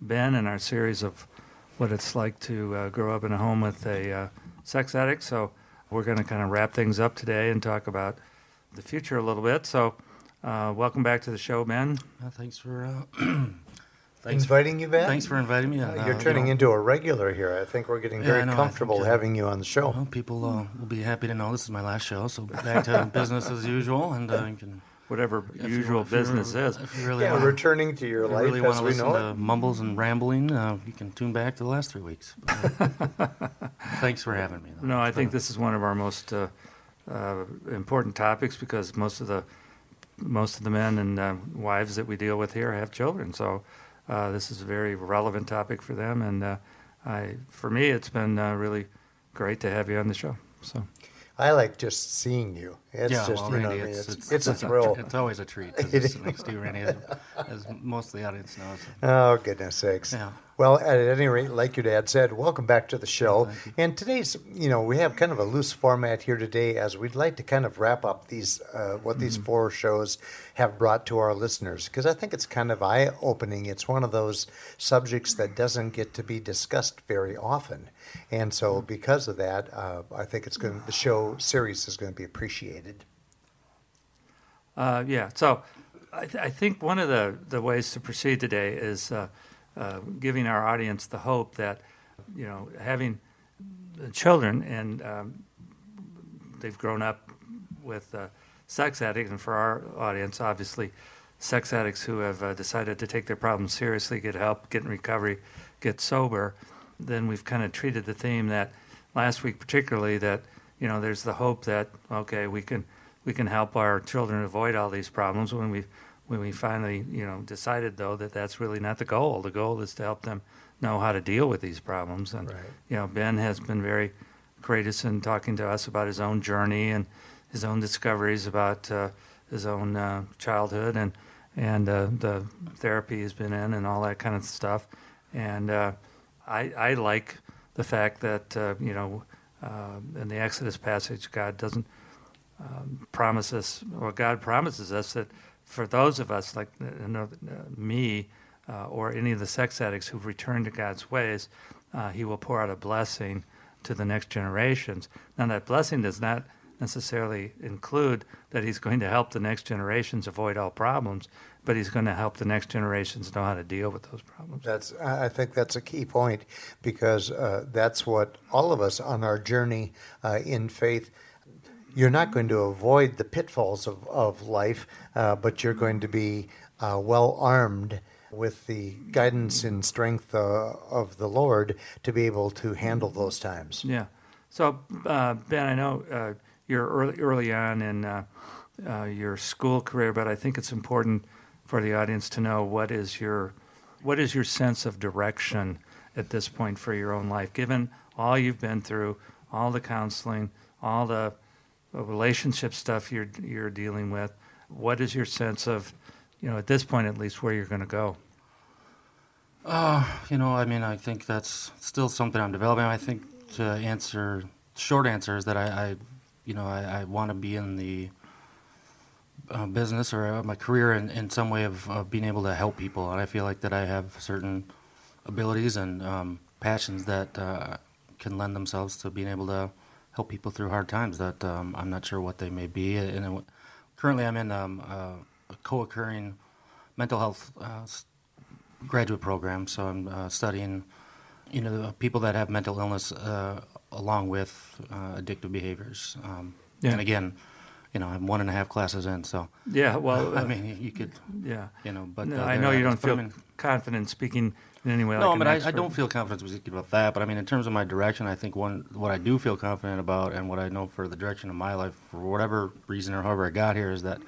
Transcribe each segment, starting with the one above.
Ben in our series of what it's like to uh, grow up in a home with a uh, sex addict. So we're going to kind of wrap things up today and talk about the future a little bit. So uh, welcome back to the show, Ben. Uh, thanks for uh, thanks inviting you Ben. Thanks for inviting me. Uh, and, You're uh, turning you know, into a regular here. I think we're getting Yeah, very know. Comfortable think, uh, having you on the show. well, people uh, will be happy to know this is my last show, so back to business as usual, and uh, you can Whatever if usual if you- business is. If you really yeah, want, returning to your if you life really as want to we listen know to it. mumbles and rambling, uh, you can tune back to the last three weeks. thanks for having me. Though. No, I It's think this is one of our most uh, uh, important topics because most of the most of the men and uh, wives that we deal with here have children. So uh, this is a very relevant topic for them, and uh, I, for me, it's been uh, really great to have you on the show. So I like just seeing you. It's yeah, just well, you know, Randy, I mean, it's, it's, it's, a a, thrill. It's always a treat to sit to Randy, as, as most of the audience knows. Oh goodness sakes! Yeah. Well, at any rate, like your dad said, welcome back to the show. And today's, you know, we have kind of a loose format here today, as we'd like to kind of wrap up these uh, what Mm-hmm. these four shows have brought to our listeners, because I think it's kind of eye opening. It's one of those subjects that doesn't get to be discussed very often, and Mm-hmm. so because of that, uh, I think it's going. The show series is going to be appreciated. Uh, yeah. So I, th- I think one of the, the ways to proceed today is uh, uh, giving our audience the hope that, you know, having children and um, they've grown up with uh, sex addicts, and for our audience, obviously, sex addicts who have uh, decided to take their problems seriously, get help, get in recovery, get sober, then we've kind of treated the theme that last week, particularly, that you know, there's the hope that okay, we can we can help our children avoid all these problems when we when we finally you know decided though that that's really not the goal. The goal is to help them know how to deal with these problems. And Right. you know, Ben has been very courageous in talking to us about his own journey and his own discoveries about uh, his own uh, childhood and and uh, the therapy he's been in and all that kind of stuff. And uh, I, I like the fact that uh, you know uh, in the Exodus passage, God doesn't um, promise us, or God promises us that for those of us like uh, uh, me uh, or any of the sex addicts who've returned to God's ways, uh, He will pour out a blessing to the next generations. Now, that blessing does not necessarily include that He's going to help the next generations avoid all problems, but He's going to help the next generations know how to deal with those problems. That's I think that's a key point because uh, that's what all of us on our journey uh, in faith. You're not going to avoid the pitfalls of, of life, uh, but you're going to be uh, well armed with the guidance and strength uh, of the Lord to be able to handle those times. Yeah. So, uh, Ben, I know uh, you're early, early on in uh, uh, your school career, but I think it's important for the audience to know what is your what is your sense of direction at this point for your own life, given all you've been through, all the counseling, all the uh, relationship stuff you're you're dealing with. What is your sense of, you know, at this point at least, where you're going to go? You know, I mean, I think that's still something I'm developing. I think to answer, short answer is that I, I you know, I, I want to be in the uh, business or uh, my career in, in some way of, of being able to help people. And I feel like that I have certain abilities and um, passions that uh, can lend themselves to being able to help people through hard times that um, I'm not sure what they may be. And it, currently I'm in um, uh, a co-occurring mental health uh, graduate program, so I'm uh, studying, you know, the people that have mental illness uh, along with uh, addictive behaviors. Um, Yeah. And again, you know, I'm one and a half classes in, so Yeah. Well, I mean, you- could, yeah. you know, but No, uh, I know you don't I feel mean- confident speaking in any way. no, like but I, I don't feel confident speaking about that. But I mean, in terms of my direction, I think one what I do feel confident about, and what I know for the direction of my life, for whatever reason or however I got here, is that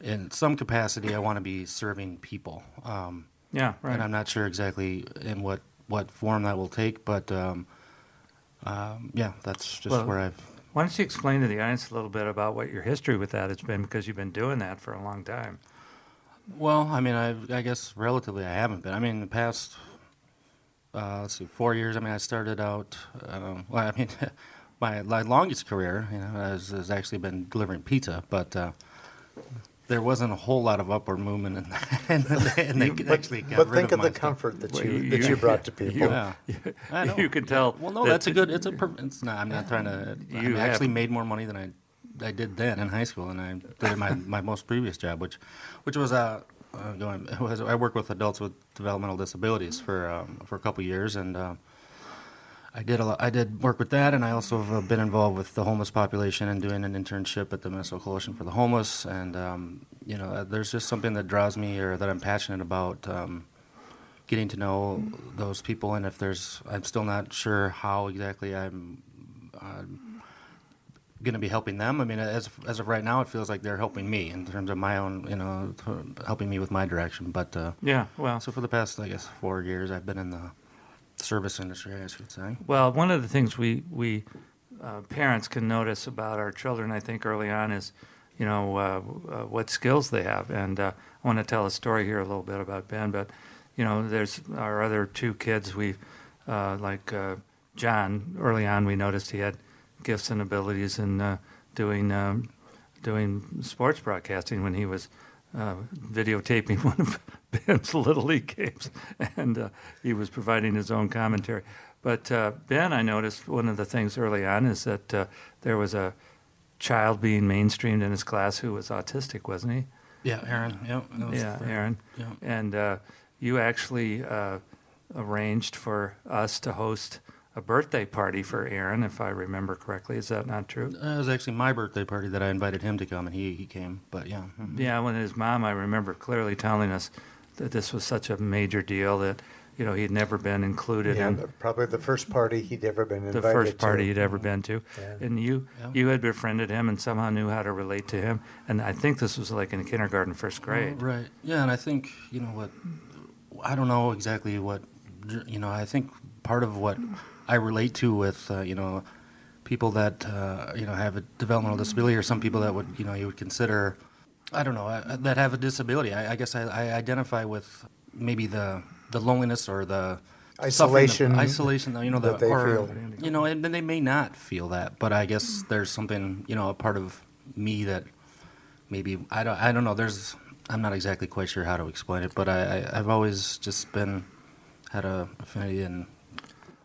in some capacity I want to be serving people. Um, Yeah, right. and I'm not sure exactly in what what form that will take, but um, um, yeah, that's just Well- where I've. Why don't you explain to the audience a little bit about what your history with that has been because you've been doing that for a long time. Well, I mean, I, I guess relatively I haven't been. I mean, the past, uh, let's see, four years. I mean, I started out. Um, well, I mean, my, my longest career, you know, has, has actually been delivering pizza, but uh, there wasn't a whole lot of upward movement in that. and, and they But, actually got but rid think of my the stuff. comfort that Well, you, you- that you brought to you- people. Yeah, I know. You can tell. Well, no, that- that's a good. It's a. Per, it's not. I'm not trying to. I You I actually have- made more money than I, I did then in high school, and I did my my most previous job, which, which was uh, uh going. Was, I worked with adults with developmental disabilities for um, for a couple years, and. Uh, I did a lot, I did work with that, and I also have uh, been involved with the homeless population and doing an internship at the Minnesota Coalition for the Homeless. And um, you know, uh, there's just something that draws me, or that I'm passionate about, um, getting to know those people. And if there's, I'm still not sure how exactly I'm uh, going to be helping them. I mean, as as of right now, it feels like they're helping me in terms of my own, you know, helping me with my direction. But uh, Yeah, well, so for the past, I guess, four years, I've been in the service industry, I should say. Well, one of the things we we uh, parents can notice about our children, I think, early on is, you know, uh, uh, what skills they have. And uh, I want to tell a story here a little bit about Ben, but you know, there's our other two kids. We uh, like John. Early on, we noticed he had gifts and abilities in doing um, doing sports broadcasting when he was uh, videotaping one of Ben's little league games, and uh, he was providing his own commentary. But uh, Ben, I noticed one of the things early on is that uh, there was a child being mainstreamed in his class who was autistic, wasn't he? Yeah, Aaron. Yeah, was Yeah, the- Aaron. Yeah. And uh, you actually uh, arranged for us to host a birthday party for Aaron, if I remember correctly. Is that not true? Uh, It was actually my birthday party that I invited him to come, and he, he came. But yeah, mhm. Yeah, when his mom, I remember clearly telling us that this was such a major deal that you know he'd never been included Yeah, in probably the first party he'd ever been invited to. the first to. party he'd ever been to, Yeah. and you Yeah. you had befriended him and somehow knew how to relate to him. And I think this was like in kindergarten, first grade. Right. Yeah, and I think you know what. I don't know exactly what. You know, I think part of what I relate to with uh, you know people that uh, you know have a developmental disability, or some people that would you know you would consider. I don't know uh, that have a disability. I, I guess I, I identify with maybe the the loneliness or the Isolation the isolation. You know, the, that they or, feel. You know, and then they may not feel that, but I guess there's something you know a part of me that maybe I don't I don't know. There's I'm not exactly quite sure how to explain it, but I, I I've always just been had a affinity and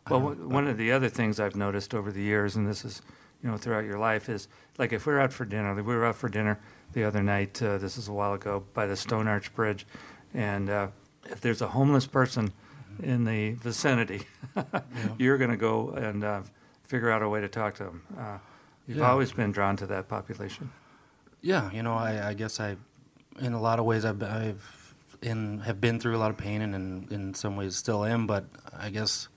Well, one of the other things I've noticed over the years, and this is, you know, throughout your life, is like if we're out for dinner, like we were out for dinner the other night, uh, this is a while ago, by the Stone Arch Bridge, and uh, if there's a homeless person in the vicinity, you're going to go and uh, figure out a way to talk to them. Uh, you've Yeah. always been drawn to that population. yeah, you know, I, I guess I in a lot of ways I've I've in have been through a lot of pain and in, in some ways still am, but I guess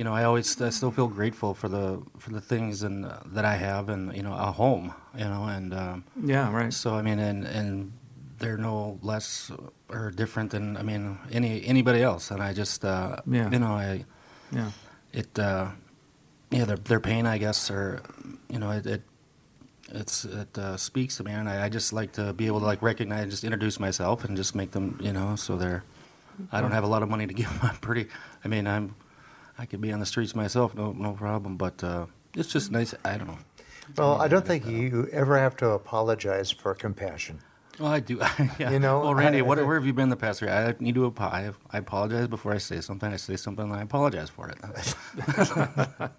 you know I always I still feel grateful for the for the things and uh, that I have and you know a home, you know, and. Um, Yeah, right. So I mean, and and they're no less or different than I mean any anybody else. And I just uh, Yeah. you know I Yeah. it uh, yeah their their pain I guess or you know it. it it's it uh, speaks to me, and I, I just like to be able to like recognize, and just introduce myself, and just make them, you know, so they're. I don't have a lot of money to give them. I'm pretty. I mean, I'm. I could be on the streets myself, no no problem. But uh, it's just nice. I don't know. Well, I don't think you ever have to apologize for compassion. Well, I do. yeah. You know, Well, Randy, I- what, where have you been the past year? I need to. apo- I, I apologize before I say something. I say something, and I apologize for it.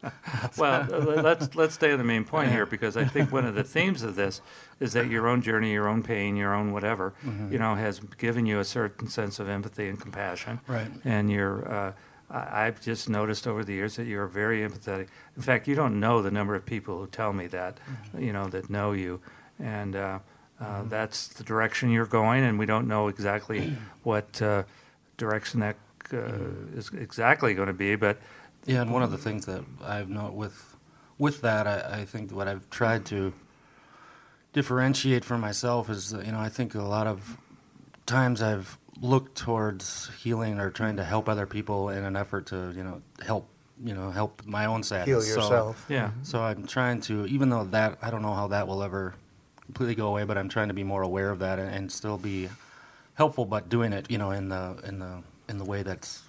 Well, let's let's stay on the main point here because I think one of the themes of this is that your own journey, your own pain, your own whatever, you know, has given you a certain sense of empathy and compassion. Right. And you're, uh, I, I've just noticed over the years that you're very empathetic. In fact, you don't know the number of people who tell me that, you know, that know you, and uh, uh, that's the direction you're going, and we don't know exactly what uh, direction that uh, is exactly going to be, but. yeah, and one of the things that I've known with with that, I, I think what I've tried to differentiate for myself is, that, you know, I think a lot of times I've look towards healing or trying to help other people in an effort to you know help you know help my own sadness. Heal So- yourself. Yeah. So, mm-hmm. I'm trying to, even though that I don't know how that will ever completely go away, but I'm trying to be more aware of that and, and still be helpful, but doing it you know in the in the in the way that's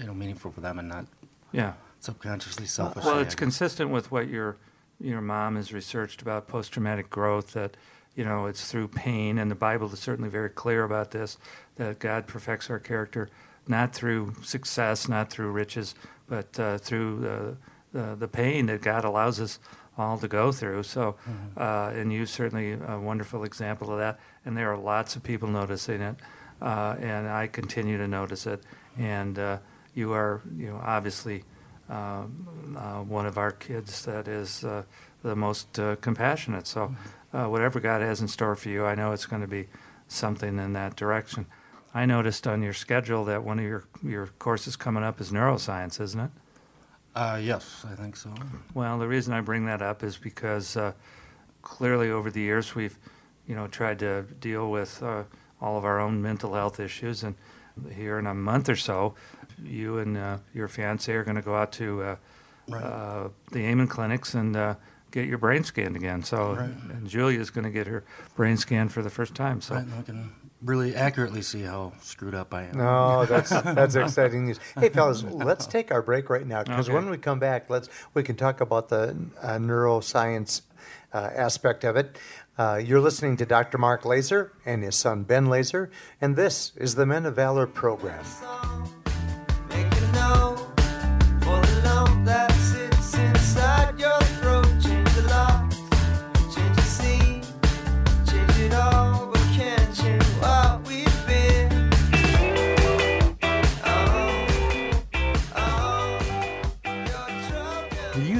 you know meaningful for them and not Yeah. subconsciously selfish. Well, it's consistent with what your your mom has researched about post traumatic growth. That you know it's through pain, and the Bible is certainly very clear about this. That God perfects our character not through success, not through riches, but uh, through uh, the the pain that God allows us all to go through. So, uh, and you certainly a wonderful example of that. And there are lots of people noticing it, uh, and I continue to notice it. And uh, you are, you know, obviously um, uh, one of our kids that is uh, the most uh, compassionate. So, uh, whatever God has in store for you, I know it's going to be something in that direction. I noticed on your schedule that one of your your courses coming up is neuroscience, isn't it? Uh, yes, I think so. Well, the reason I bring that up is because uh, clearly over the years we've, you know, tried to deal with uh, all of our own mental health issues, and here in a month or so, you and uh, your fiance are going to go out to uh, Right. uh, the Amen clinics and uh, get your brain scanned again. So, Right. and Julia's going to get her brain scanned for the first time. So, Right, I can really accurately see how screwed up I am. No, that's that's exciting news. Hey, fellas, let's take our break right now because Okay. when we come back, let's we can talk about the uh, neuroscience uh, aspect of it. Uh, you're listening to Dr. Mark Laaser and his son Ben Laaser, and this is the Men of Valor program.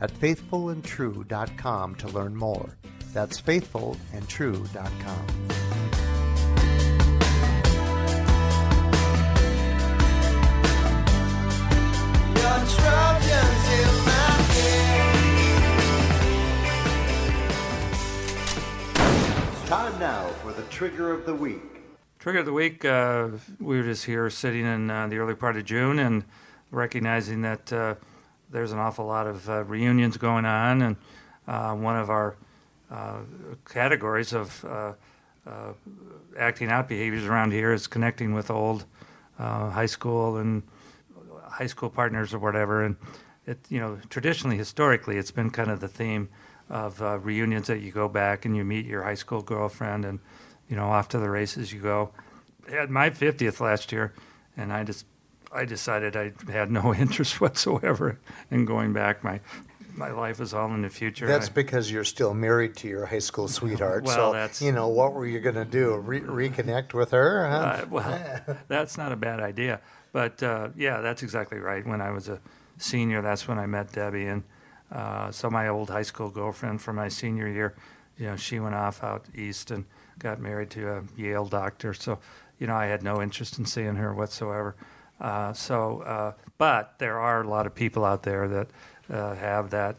at faithfulandtrue.com to learn more. That's faithfulandtrue.com. Your Trojans Time now for the trigger of the week. Trigger of the week, uh, we were just here sitting in uh, the early part of June and recognizing that uh, there's an awful lot of uh, reunions going on. And uh, one of our uh, categories of uh, uh, acting out behaviors around here is connecting with old high school and high school partners or whatever. And it, you know, traditionally, historically, it's been kind of the theme of reunions that you go back and you meet your high school girlfriend and, you know, off to the races you go. I had my 50th last year, and I just, I decided I had no interest whatsoever in going back. My, my life is all in the future. That's I- because you're still married to your high school sweetheart. Well, so, that's- you know, what were you going to do? Re- reconnect with her? Huh? Uh, well, that's not a bad idea. But uh, yeah, that's exactly right. When I was a senior, that's when I met Debbie, and uh, so my old high school girlfriend from my senior year, you know, she went off out east and got married to a Yale doctor. So, you know, I had no interest in seeing her whatsoever. Uh, so, uh, but there are a lot of people out there that uh, have that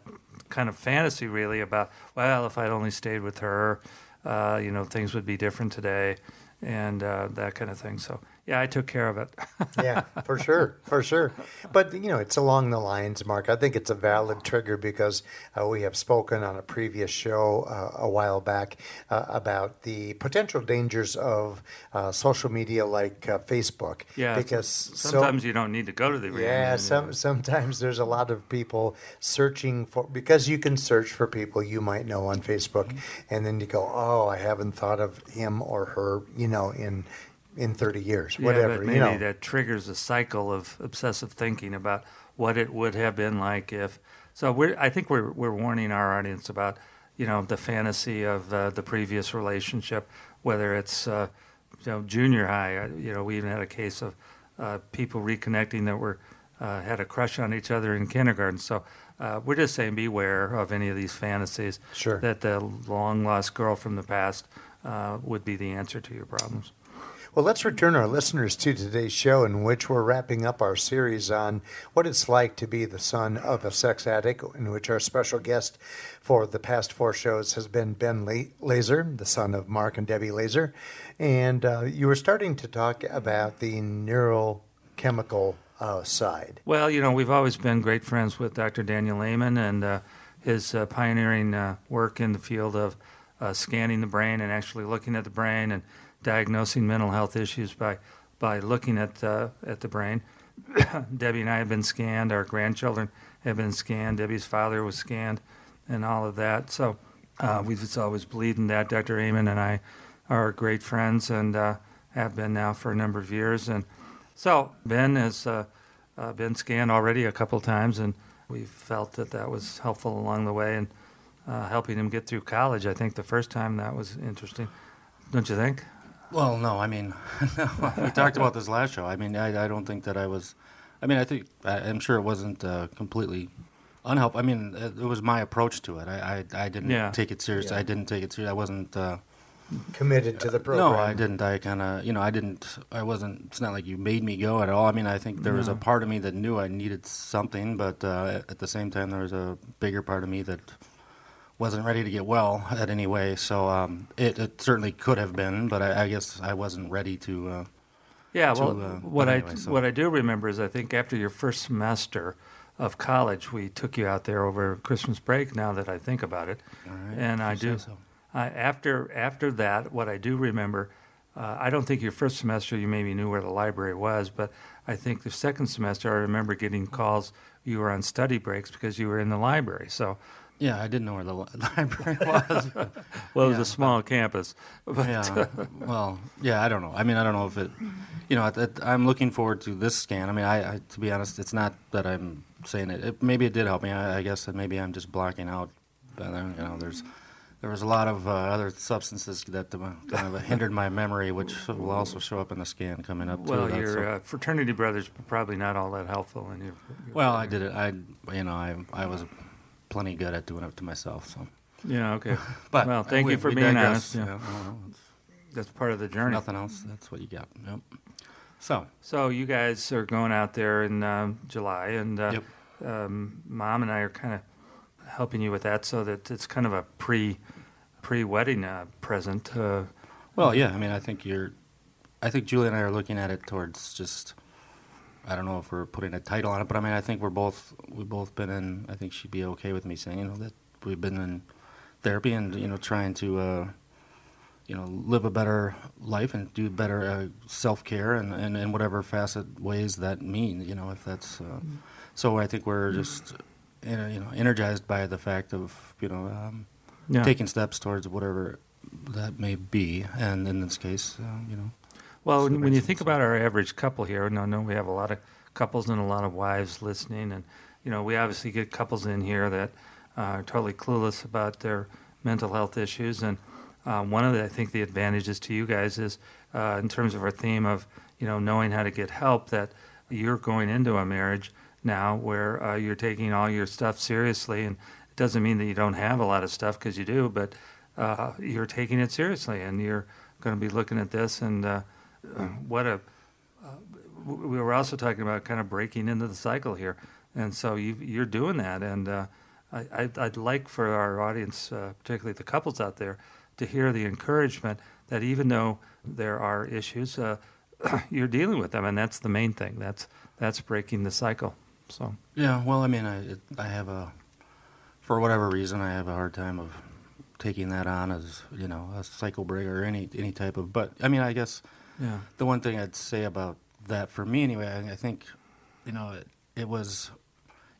kind of fantasy, really, about well, if I'd only stayed with her, uh, you know, things would be different today, and uh, that kind of thing. So, yeah, I took care of it. yeah, for sure, for sure. But you know, it's along the lines, Mark. I think it's a valid trigger because uh, we have spoken on a previous show uh, a while back uh, about the potential dangers of uh, social media like uh, Facebook. yeah, because so- sometimes you don't need to go to the yeah, some sometimes there's a lot of people searching for because you can search for people you might know on Facebook, Mm-hmm. and then you go, oh, I haven't thought of him or her, you know, in in 30 years, Yeah, whatever, but maybe you know. that triggers a cycle of obsessive thinking about what it would have been like if. So we're, I think we're we're warning our audience about you know the fantasy of uh, the previous relationship, whether it's uh, you know junior high. uh, You know, we even had a case of uh, people reconnecting that were uh, had a crush on each other in kindergarten. So. Uh, we're just saying beware of any of these fantasies. Sure. That the long lost girl from the past uh, would be the answer to your problems. Well, let's return our listeners to today's show, in which we're wrapping up our series on what it's like to be the son of a sex addict, in which our special guest for the past four shows has been Ben La- Laaser, the son of Mark and Debbie Laaser. And uh, you were starting to talk about the neurochemical uh, side. Well, you know, we've always been great friends with Dr. Daniel Amen and uh, his uh, pioneering uh, work in the field of uh, scanning the brain and actually looking at the brain and diagnosing mental health issues by by looking at uh, at the brain. Debbie and I have been scanned. Our grandchildren have been scanned. Debbie's father was scanned, and all of that. So uh, we've always believed in that. Dr. Amen and I are great friends and uh, have been now for a number of years. And so Ben has uh, uh, been scanned already a couple times, and we felt that that was helpful along the way and uh, helping him get through college. I think the first time that was interesting, don't you think? Well, no, I mean, we talked about this last show. I mean, I, I don't think that I was. I mean, I think I, I'm sure it wasn't uh, completely unhelpful. I mean, it, it was my approach to it. I I, I didn't Yeah. take it serious. Yeah. I didn't take it serious. I wasn't. Uh, Committed to the program. no, I didn't. I kind of, you know, I didn't. I wasn't. It's not like you made me go at all. I mean, I think there was a part of me that knew I needed something, but uh, at the same time, there was a bigger part of me that wasn't ready to get well at any way. So um, it, it certainly could have been, but I, I guess I wasn't ready to. Uh, Yeah, to, well, uh, what but I so- what I do remember is I think after your first semester of college, we took you out there over Christmas break. Now that I think about it, right, and I do. so. I after after that, what I do remember, uh, I don't think your first semester you maybe knew where the library was, but I think the second semester I remember getting calls. You were on study breaks because you were in the library. So, Yeah, I didn't know where the library was. but- well, it was a small campus. But, yeah. Well, yeah, I don't know. I mean, I don't know if it. You know, I'm looking forward to this scan. I mean, I, I to be honest, it's not that I'm saying it. it maybe it did help me. I, I guess that maybe I'm just blocking out. But uh, you know, there's there was a lot of uh, other substances that uh, kind of hindered my memory, which will also show up in the scan coming up. well, too. Your a- uh, fraternity brothers probably not all that helpful in your. your well, I did it. I you know I I was plenty good at doing it to myself. So, Yeah. Okay. but Well, thank we- you for being digress. honest, yeah. Yeah, That's part of the journey. nothing else. That's what you got. Yep. So. So you guys are going out there in um, July, and uh, Yep. um, mom and I are kind of helping you with that, so that it's kind of a pre pre wedding uh, present. Uh, Well, yeah. I mean, I think you're. I think Julie and I are looking at it towards just. I don't know if we're putting a title on it, but I mean, I think we're both we've both been in. I think she'd be okay with me saying, you know, that we've been in therapy and you know trying to, uh, you know, live a better life and do better uh, self care and, and in whatever facet ways that mean. You know, if that's. Uh, so I think we're just, you know, you know, energized by the fact of you know. Um, yeah. taking steps towards whatever that may be, and in this case, uh, you know, well, when, when you think about our average couple here, I know we have a lot of couples and a lot of wives listening, and you know, we obviously get couples in here that uh, are totally clueless about their mental health issues, and uh, one of the I think the advantages to you guys is uh, in terms of our theme of you know knowing how to get help that you're going into a marriage now where uh, you're taking all your stuff seriously, and it doesn't mean that you don't have a lot of stuff because you do, but uh, you're taking it seriously, and you're going to be looking at this and uh, what a uh, we were also talking about kind of breaking into the cycle here, and so you, you're doing that, and uh, I, I'd, I'd like for our audience, uh, particularly the couples out there, to hear the encouragement that even though there are issues, uh, you're dealing with them, and that's the main thing. That's that's breaking the cycle. So. Yeah, well, I mean, I I have a for whatever reason I have a hard time of taking that on as you know a cycle break or any any type of. But I mean, I guess yeah, the one thing I'd say about that for me anyway, I, I think you know it, it was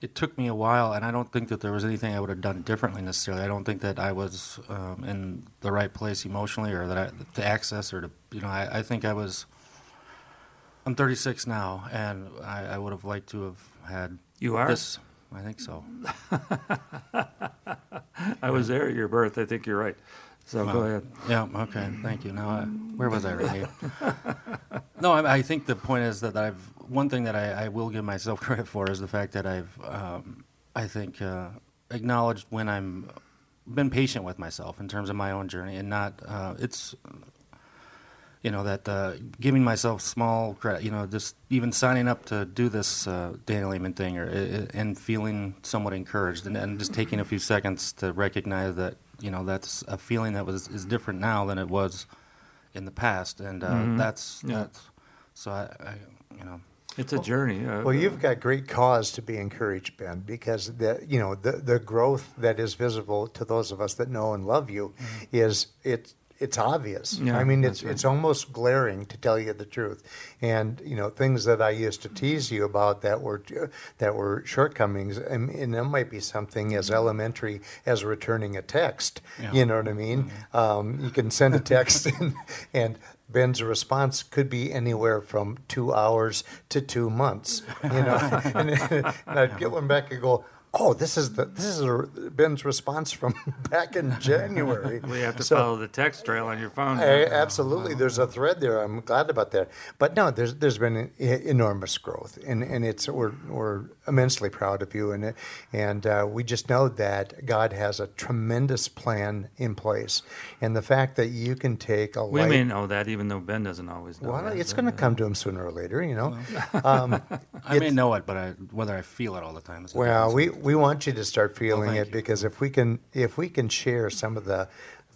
it took me a while, and I don't think that there was anything I would have done differently necessarily. I don't think that I was um, in the right place emotionally, or that I, to access, or to you know, I, I think I was. I'm 36 now, and I, I would have liked to have had you are. this. I think so. I was there at your birth. I think you're right. So go ahead. Yeah. Okay. Thank you. Now, I, where was I, Randy? no, I, I think the point is that I've one thing that I, I will give myself credit for is the fact that I've um, I think uh, acknowledged when I'm been patient with myself in terms of my own journey and not uh, it's you know that uh, giving myself small credit you know just even signing up to do this uh, Daniel Amen thing or uh, and feeling somewhat encouraged and, and just taking a few seconds to recognize that you know that's a feeling that was is different now than it was in the past and uh, Mhm. that's Yeah. that's so I, I you know It's a journey. Uh, Well, you've got great cause to be encouraged, Ben, because the you know the the growth that is visible to those of us that know and love you is it's it's obvious. Yeah, I mean, it's right. it's almost glaring to tell you the truth. And you know things that I used to tease you about that were that were shortcomings, and, and that might be something as elementary as returning a text. Yeah. You know what I mean? Um, you can send a text and, and Ben's response could be anywhere from two hours to two months. You know, and, and I'd get one back and go, "Oh, this is the this is a, Ben's response from back in January." we have to So- follow the text trail on your phone. I- absolutely, there's a thread there. I'm glad about that. But no, there's there's been enormous growth, and, and it's we're we're immensely proud of you, and and uh, we just know that God has a tremendous plan in place, and the fact that you can take a we light, may know that, even though Ben doesn't always know. well, that, it's going to uh, come to him sooner or later, you know. Um, I may It's- know it but I, whether I feel it all the time is well, we, we want you to start feeling thank it because if we can if we can share some of the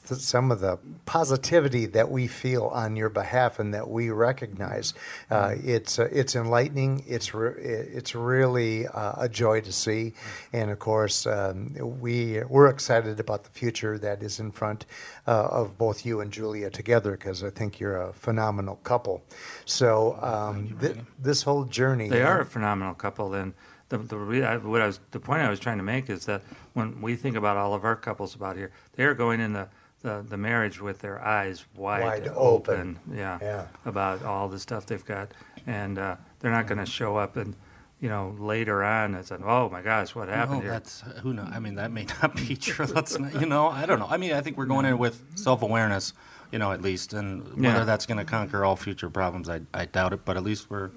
th- some of the positivity that we feel on your behalf and that we recognize, uh, Mm-hmm. it's uh, it's enlightening. It's re- it's really uh, a joy to see, Mm-hmm. and of course um, we we're excited about the future that is in front uh, of both you and Julia together because I think you're a phenomenal couple. So um, th- this whole journey They are a phenomenal couple, and the the what I was the point I was trying to make is that when we think about all of our couples about here, they are going in the the, the marriage with their eyes wide, Wide open. yeah, Yeah. about all the stuff they've got, and uh, they're not going to show up and you know later on and say, oh my gosh, what happened Well, here? that's who knows. I mean, that may not be true. That's not, you know, I don't know. I mean, I think we're going in with self awareness, you know, at least, and whether Yeah. that's going to conquer all future problems, I, I doubt it. But at least we're,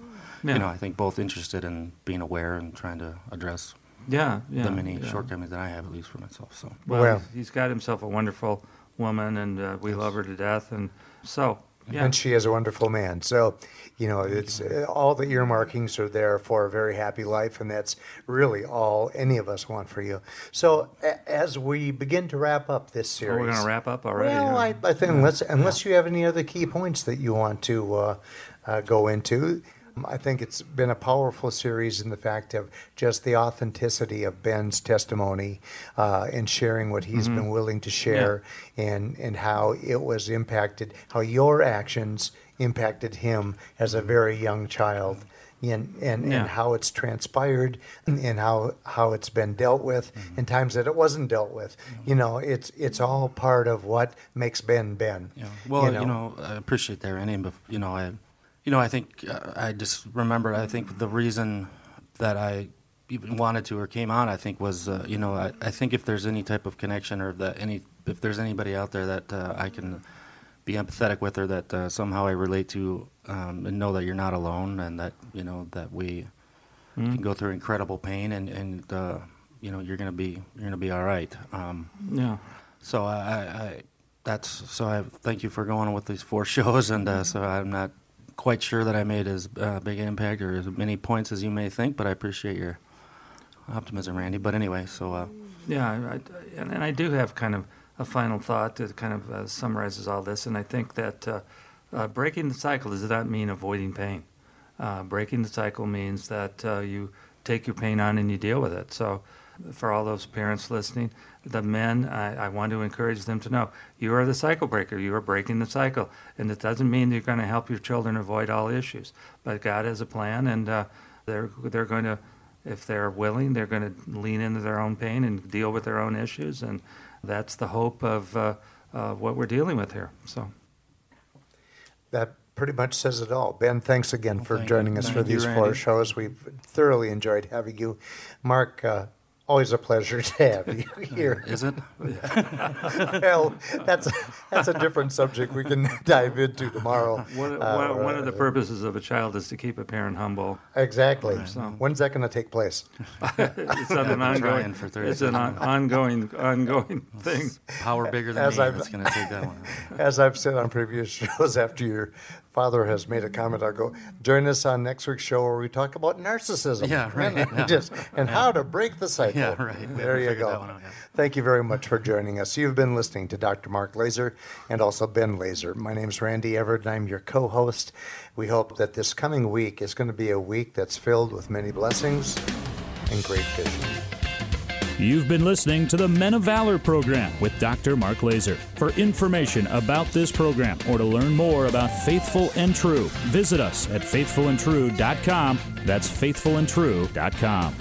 Yeah. you know, I think both interested in being aware and trying to address yeah, yeah, the many yeah. shortcomings that I have, at least for myself. So Well, Well- he's- he's got himself a wonderful woman, and uh, we love her to death, and so yeah, And she is a wonderful man. So, you know, it's uh, all the earmarkings are there for a very happy life, and that's really all any of us want for you. So, a- as we begin to wrap up this Oh, series, we're going to wrap up already. Well, huh? I, I think unless unless you have any other key points that you want to uh, uh, go into, I think it's been a powerful series in the fact of just the authenticity of Ben's testimony uh, and sharing what he's mm-hmm. been willing to share, and and how it was impacted, how your actions impacted him as a mm-hmm. very young child. And, and, Yeah. and how it's transpired and how how it's been dealt with mm-hmm. and times that it wasn't dealt with you know it's it's all part of what makes ben ben Yeah. Well, you know, I appreciate that, Randy. But you know, I, you know, I think uh, I just remembered. I think the reason that I even wanted to or came on, I think, was uh, you know, I, I think if there's any type of connection or that any if there's anybody out there that uh, I can be empathetic with or that uh, somehow I relate to um, and know that you're not alone and that you know that we Mm-hmm. can go through incredible pain and and uh, you know you're gonna be you're gonna be all right. Um, yeah. so I, I, I that's so I thank you for going with these four shows, and uh, so I'm not quite sure that I made as uh, big an impact or as many points as you may think, but I appreciate your optimism, Randy. But anyway, so uh, Yeah, I, and, I do have kind of a final thought that kind of uh, summarizes all this, and I think that uh, uh, breaking the cycle does not mean avoiding pain. Uh, breaking the cycle means that you take your pain on and you deal with it. So, for all those parents listening, the men, I, I want to encourage them to know you are the cycle breaker. You are breaking the cycle. And it doesn't mean you're going to help your children avoid all issues. But God has a plan, and uh, they're, they're going to, if they're willing, they're going to lean into their own pain and deal with their own issues. And that's the hope of uh, uh, what we're dealing with here. So. That pretty much says it all. Ben, thanks again for thank joining you. us Thank for you, these four shows. We've thoroughly enjoyed having you. Mark, uh, always a pleasure to have you here. Is it? well, that's that's a different subject we can dive into tomorrow. One, Uh, one, one of the purposes of a child is to keep a parent humble. Exactly. So- When's that going to take place? It's on an ongoing. Trying for 30 It's an on, ongoing, ongoing thing. Power bigger than As me. I've- It's going to take that one. As I've said on previous shows, after your father has made a comment, I'll go join us on next week's show where we talk about narcissism. Yeah, right, And, yeah. just, and how to break the cycle. Yeah, right. There you go. out, yeah. Thank you very much for joining us. You've been listening to Dr. Mark Laaser and also Ben Laaser. My name's Randy Evert, and I'm your co host. We hope that this coming week is going to be a week that's filled with many blessings and great vision. You've been listening to the Men of Valor program with Dr. Mark Laaser. For information about this program or to learn more about Faithful and True, visit us at faithfulandtrue.com. That's faithfulandtrue.com.